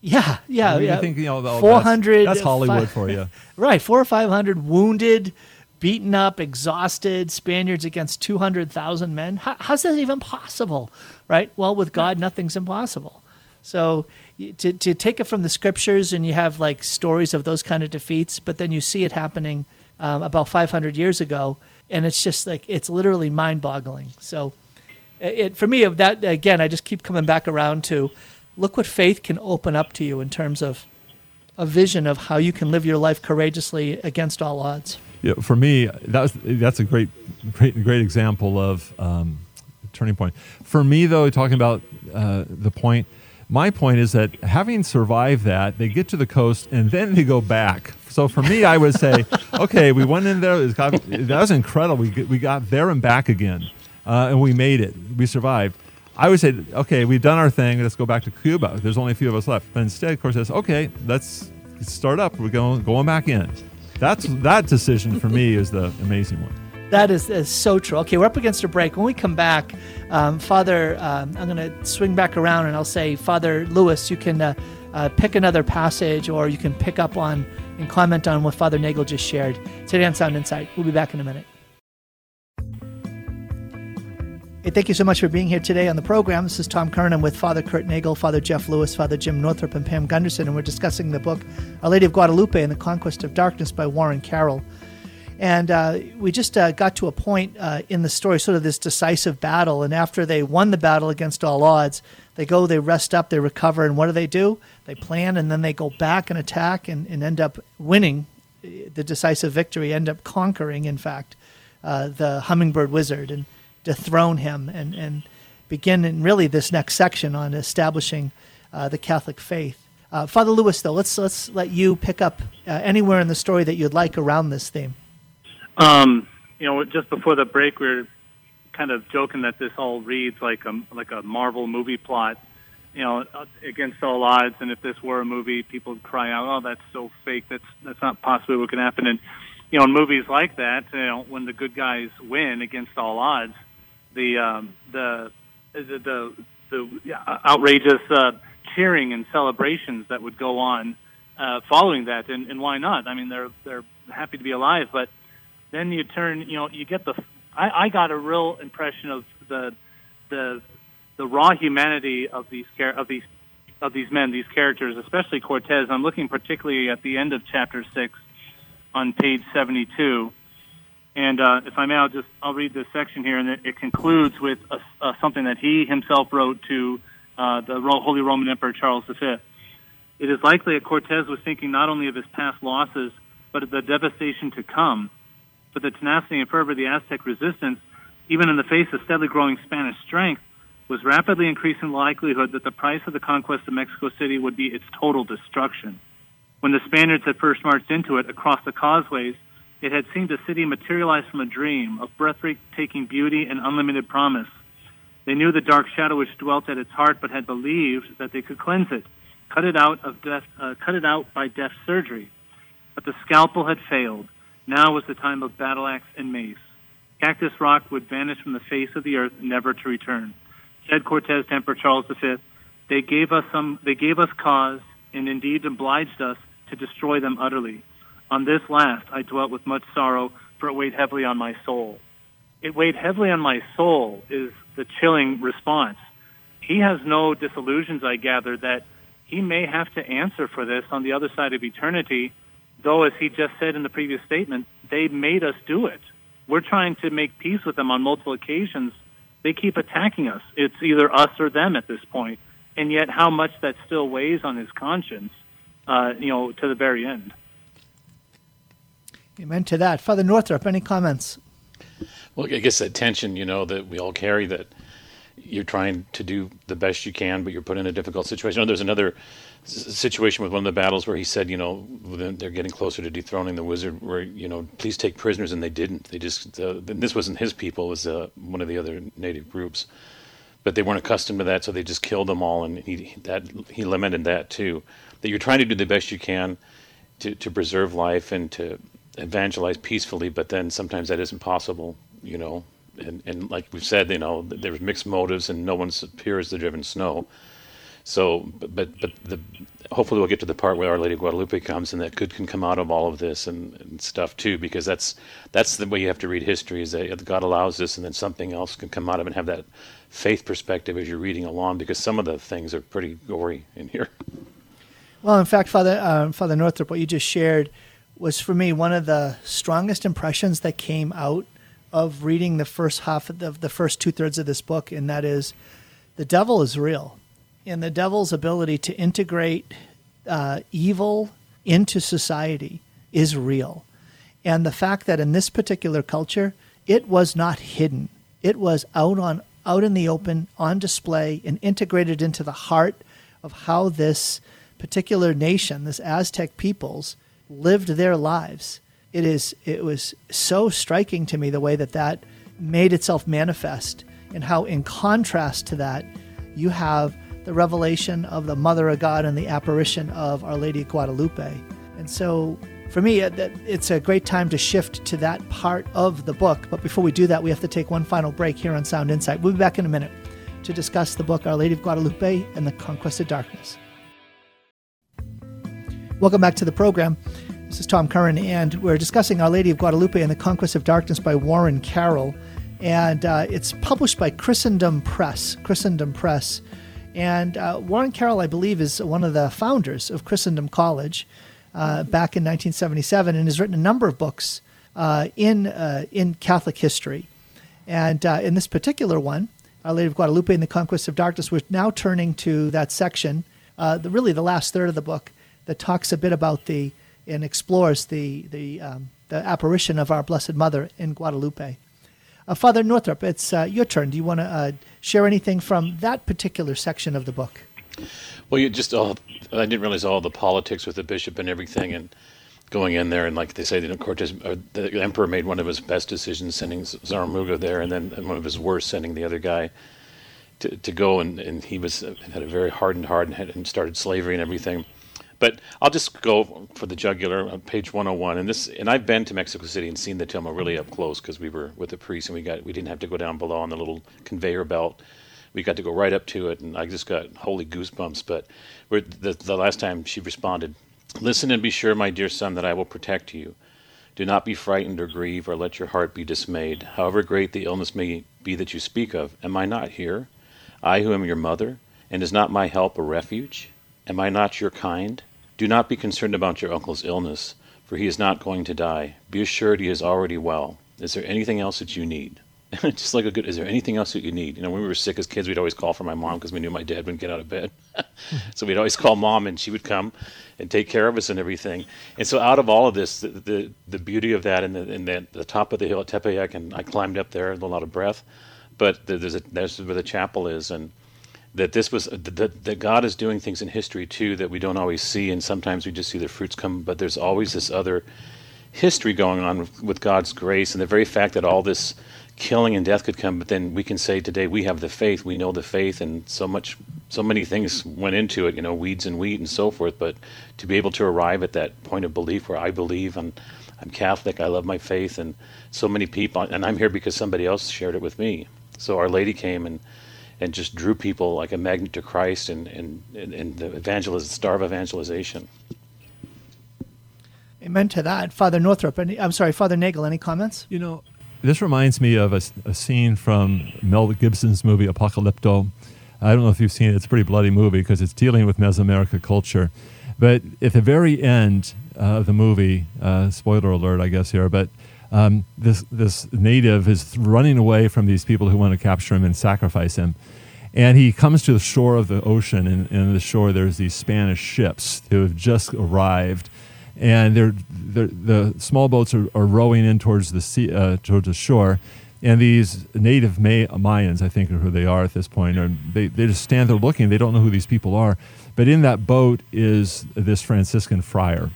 Yeah, yeah, you yeah. think you know oh, that's- 400 That's, Hollywood fi- for you. Right, four or five hundred wounded, beaten up, exhausted Spaniards against two hundred thousand men. How, how's that even possible? Right. Well, with God, nothing's impossible. So to to take it from the scriptures, and you have like stories of those kind of defeats, but then you see it happening um, about five hundred years ago, and it's just like it's literally mind-boggling. So it for me that again i just keep coming back around to look what faith can open up to you in terms of a vision of how you can live your life courageously against all odds Yeah, for me, that was, that's a great, great, great example of um, turning point. For me, though, talking about uh, the point, my point is that having survived that, they get to the coast and then they go back. So for me, I would say, okay, we went in there. It got, that was incredible. We, we got there and back again, uh, and we made it. We survived. I would say, okay, we've done our thing. Let's go back to Cuba. There's only a few of us left. But instead, of course, says, okay, let's start up. We're going going back in. That's that decision for me is the amazing one. That is, is so true. Okay we're up against a break. When we come back um, father um, i'm going to swing back around and i'll say father lewis you can uh, uh, pick another passage or you can pick up on and comment on what father nagel just shared. Today on sound insight we'll be back in a minute. Hey, thank you so much for being here today on the program. This is Tom Curran with Father Kurt Nagel, Father Jeff Lewis, Father Jim Northrop, and Pam Gunderson, and we're discussing the book Our Lady of Guadalupe and the Conquest of Darkness by Warren Carroll. And uh, we just uh, got to a point uh, in the story, sort of this decisive battle. And after they won the battle against all odds, they go, they rest up, they recover, and what do they do? They plan, and then they go back and attack and, and end up winning uh, the decisive victory, end up conquering, in fact, uh, the hummingbird wizard and dethrone him and, and begin in really this next section on establishing the Catholic faith. Uh, Father Lewis, though, let's let's let you pick up uh, anywhere in the story that you'd like around this theme. Um, you know, just before the break, we were kind of joking that this all reads like a like a Marvel movie plot. You know, uh, against all odds, and if this were a movie, people would cry out, "Oh, that's so fake! That's that's not possibly what can happen." And you know, in movies like that, you know, when the good guys win against all odds, the um, the the the, the outrageous uh, cheering and celebrations that would go on uh, following that, and, and why not? I mean, they're they're happy to be alive, but then you turn, you know, you get the. I, I got a real impression of the the the raw humanity of these of these of these men, these characters, especially Cortez. I'm looking particularly at the end of chapter six, on page 72. And uh, if I may, I'll just I'll read this section here, and it, it concludes with a, something that he himself wrote to uh, the Holy Roman Emperor Charles V. It is likely that Cortez was thinking not only of his past losses, but of the devastation to come. But the tenacity and fervor of the Aztec resistance, even in the face of steadily growing Spanish strength, was rapidly increasing the likelihood that the price of the conquest of Mexico City would be its total destruction. When the Spaniards had first marched into it across the causeways, it had seemed a city materialized from a dream of breathtaking beauty and unlimited promise. They knew the dark shadow which dwelt at its heart, but had believed that they could cleanse it, cut it out of death, uh, cut it out by deft surgery. But the scalpel had failed. Now was the time of battle axe and mace. Cactus Rock would vanish from the face of the earth, never to return. Said Cortez to Emperor Charles V, they gave us some, they gave us cause, and indeed obliged us to destroy them utterly. On this last I dwelt with much sorrow, for it weighed heavily on my soul. It weighed heavily on my soul is the chilling response. He has no disillusions, I gather, that he may have to answer for this on the other side of eternity, though, as he just said in the previous statement, they made us do it. We're trying to make peace with them on multiple occasions. They keep attacking us. It's either us or them at this point. point, and yet how much that still weighs on his conscience, uh, you know, to the very end. Amen to that. Father Northrop, any comments? Well, I guess that tension, you know, that we all carry that you're trying to do the best you can, but you're put in a difficult situation. Oh, there's another situation with one of the battles where he said, you know, they're getting closer to dethroning the wizard, where you know, please take prisoners, and they didn't. They just uh, this wasn't his people; it was uh, one of the other native groups, but they weren't accustomed to that, so they just killed them all. And he that he lamented that too. That you're trying to do the best you can to to preserve life and to evangelize peacefully, but then sometimes that isn't possible. You know, and and like we've said, you know, there's mixed motives, and no one's pure as the driven snow. So, but but, the, hopefully we'll get to the part where Our Lady of Guadalupe comes, and that good can come out of all of this and, and stuff too, because that's that's the way you have to read history: is that God allows this, and then something else can come out of it and have that faith perspective as you're reading along, because some of the things are pretty gory in here. Well, in fact, Father uh, Father Northrop, what you just shared was for me one of the strongest impressions that came out of reading the first half of the, the first two thirds of this book, and that is the devil is real and the devil's ability to integrate uh, evil into society is real. And the fact that in this particular culture, it was not hidden. It was out on out in the open, on display, and integrated into the heart of how this particular nation, this Aztec peoples, lived their lives. It is it was so striking to me the way that that made itself manifest, and how in contrast to that, you have the revelation of the Mother of God and the apparition of Our Lady of Guadalupe. And so for me, it's a great time to shift to that part of the book. But before we do that, we have to take one final break here on Sound Insight. We'll be back in a minute to discuss the book Our Lady of Guadalupe and the Conquest of Darkness. Welcome back to the program. This is Tom Curran, and we're discussing Our Lady of Guadalupe and the Conquest of Darkness by Warren Carroll. And uh, it's published by Christendom Press. Christendom Press. And uh, Warren Carroll, I believe, is one of the founders of Christendom College uh, back in 1977 and has written a number of books uh, in, uh, in Catholic history. And uh, in this particular one, Our Lady of Guadalupe and the Conquest of Darkness, we're now turning to that section, uh, the, really the last third of the book, that talks a bit about the and explores the, the, um, the apparition of our Blessed Mother in Guadalupe. Uh, Father Northrop, it's uh, your turn. Do you want to uh, share anything from that particular section of the book? Well, you just all, I didn't realize all the politics with the bishop and everything, and going in there, and like they say, you know, Cortez, uh, the emperor made one of his best decisions sending Zumarraga there, and then one of his worst sending the other guy to, to go, and, and he was had a very hardened heart and, had, and started slavery and everything. But I'll just go for the jugular on page 101. And this, and I've been to Mexico City and seen the Tilma really up close because we were with the priest and we got we didn't have to go down below on the little conveyor belt. We got to go right up to it, and I just got holy goosebumps. But the, the last time she responded, "Listen and be sure, my dear son, that I will protect you. Do not be frightened or grieve, or let your heart be dismayed. However great the illness may be that you speak of, am I not here? I who am your mother, and is not my help a refuge? Am I not your kind?" Do not be concerned about your uncle's illness, for he is not going to die. Be assured he is already well. Is there anything else that you need? Just like a good, is there anything else that you need? You know, when we were sick as kids, we'd always call for my mom because we knew my dad wouldn't get out of bed. so we'd always call mom and she would come and take care of us and everything. And so out of all of this, the, the, the beauty of that and the, and the, the top of the hill at Tepeyac, and I climbed up there, a lot of breath, but there's a, there's where the chapel is. And that this was uh, that, that God is doing things in history too that we don't always see, and sometimes we just see the fruits come. But there's always this other history going on with, God's grace, and the very fact that all this killing and death could come, but then we can say today we have the faith, we know the faith, and so much, so many things went into it, you know, weeds and wheat and so forth. But to be able to arrive at that point of belief where I believe and I'm Catholic, I love my faith, and so many people, and I'm here because somebody else shared it with me. So Our Lady came and and just drew people like a magnet to Christ and, and, and, and the evangelism, star of evangelization. Amen to that. Father Northrop, any, I'm sorry, Father Nagel, any comments? You know, this reminds me of a, a, scene from Mel Gibson's movie Apocalypto. I don't know if you've seen it. It's a pretty bloody movie because it's dealing with Mesoamerica culture. But at the very end uh, of the movie, uh, spoiler alert, I guess here, but um, this this native is running away from these people who want to capture him and sacrifice him. And he comes to the shore of the ocean, and, and the shore there's these Spanish ships who have just arrived, and they're, they're the small boats are, are, rowing in towards the sea, uh, towards the shore And these native May- Mayans, I think, are who they are at this point, or they, they just stand there looking. They don't know who these people are. But in that boat is this Franciscan friar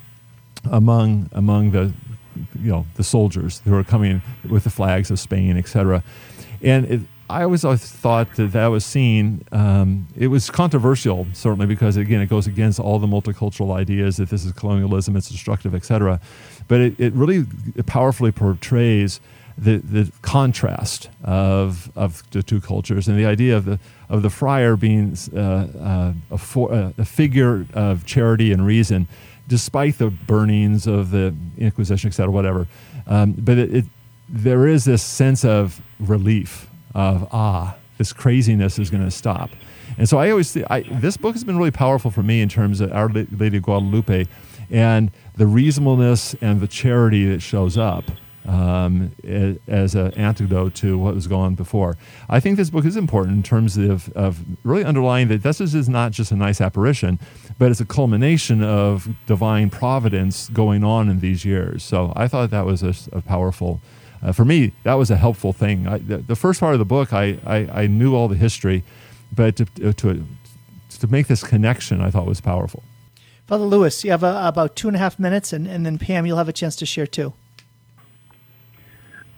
among, among the, you know, the soldiers who are coming with the flags of Spain, etc. And it, I always thought that that was seen. Um, it was controversial, certainly, because again, it goes against all the multicultural ideas that this is colonialism, it's destructive, etc. But it, it really powerfully portrays the, the contrast of, of the two cultures and the idea of the, of the friar being uh, uh, a, for, uh, a figure of charity and reason, despite the burnings of the Inquisition, et cetera, whatever. Um, but it, it, there is this sense of relief of ah, this craziness is going to stop. And so I always I, this book has been really powerful for me in terms of Our Lady of Guadalupe and the reasonableness and the charity that shows up um, as an antidote to what was going on before. I think this book is important in terms of, of really underlying that this is not just a nice apparition, but it's a culmination of divine providence going on in these years. So I thought that was a, a powerful uh, for me, that was a helpful thing. I, the, the, first part of the book, I, I, I knew all the history, but to, to, to make this connection, I thought was powerful. Father Lewis, you have uh, about two and a half minutes, and, and then Pam, you'll have a chance to share too.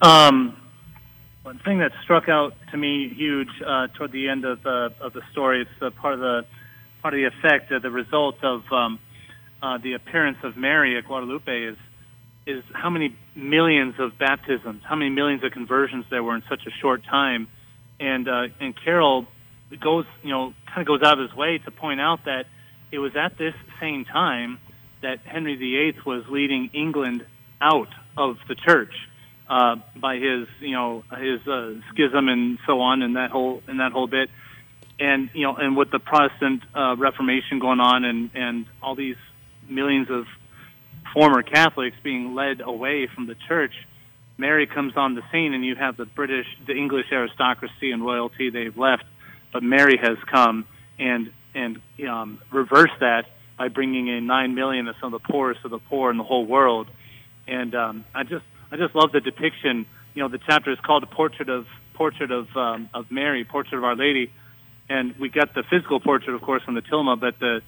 Um, one thing that struck out to me huge uh, toward the end of the of the story, is uh, part of the part of the effect, uh, the result of um, uh, the appearance of Mary at Guadalupe is is how many millions of baptisms, how many millions of conversions there were in such a short time, and uh, and Carroll goes, you know, kind of goes out of his way to point out that it was at this same time that Henry VIII was leading England out of the church uh, by his, you know, his uh, schism and so on, and that whole and that whole bit, and you know, and with the Protestant uh, Reformation going on, and and all these millions of former Catholics being led away from the church, Mary comes on the scene, and you have the British, the English aristocracy and royalty they've left, but Mary has come and and um, reversed that by bringing in nine million of some of the poorest of the poor in the whole world. And um, I just I just love the depiction. You know, the chapter is called "A Portrait of Portrait of um, of Mary, Portrait of Our Lady," and we got the physical portrait, of course, from the tilma, but the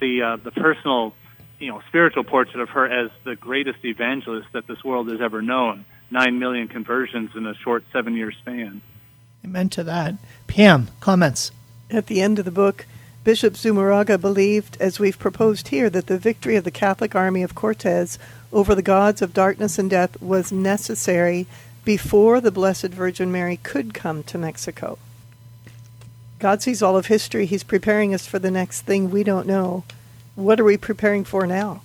the uh, the personal you know, spiritual portrait of her as the greatest evangelist that this world has ever known. Nine million conversions in a short seven year span. Amen to that. Pam, comments? At the end of the book, Bishop Zumarraga believed, as we've proposed here, that the victory of the Catholic army of Cortes over the gods of darkness and death was necessary before the Blessed Virgin Mary could come to Mexico. God sees all of history. He's preparing us for the next thing we don't know what are we preparing for now?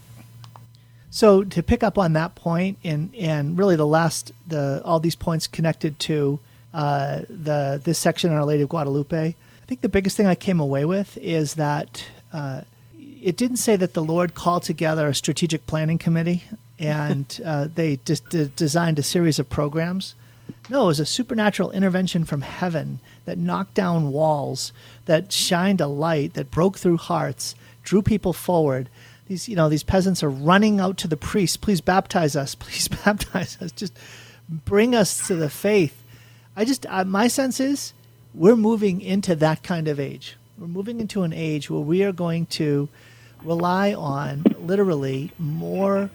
So to pick up on that point, and and really the last the all these points connected to uh, the this section on Our Lady of Guadalupe, think the biggest thing I came away with is that uh, it didn't say that the Lord called together a strategic planning committee and uh, they just d- designed a series of programs. No, it was a supernatural intervention from heaven that knocked down walls, that shined a light, that broke through hearts, drew people forward. These, you know, these peasants are running out to the priest. Please baptize us. Please baptize us. Just bring us to the faith. I just, uh, my sense is we're moving into that kind of age. We're moving into an age where we are going to rely on literally more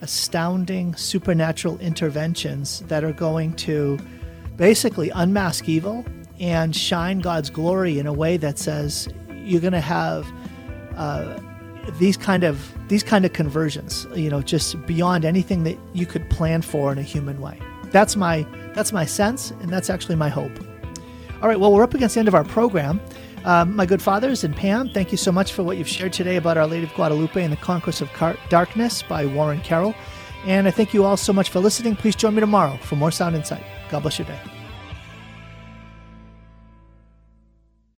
astounding supernatural interventions that are going to basically unmask evil and shine God's glory in a way that says you're going to have uh, these kind of these kind of conversions, you know, just beyond anything that you could plan for in a human way. That's my that's my sense, and that's actually my hope. All right, well, we're up against the end of our program. Um, my good fathers and Pam, thank you so much for what you've shared today about Our Lady of Guadalupe and the Conquest of Car- Darkness by Warren Carroll. And I thank you all so much for listening. Please join me tomorrow for more Sound Insight. God bless your day.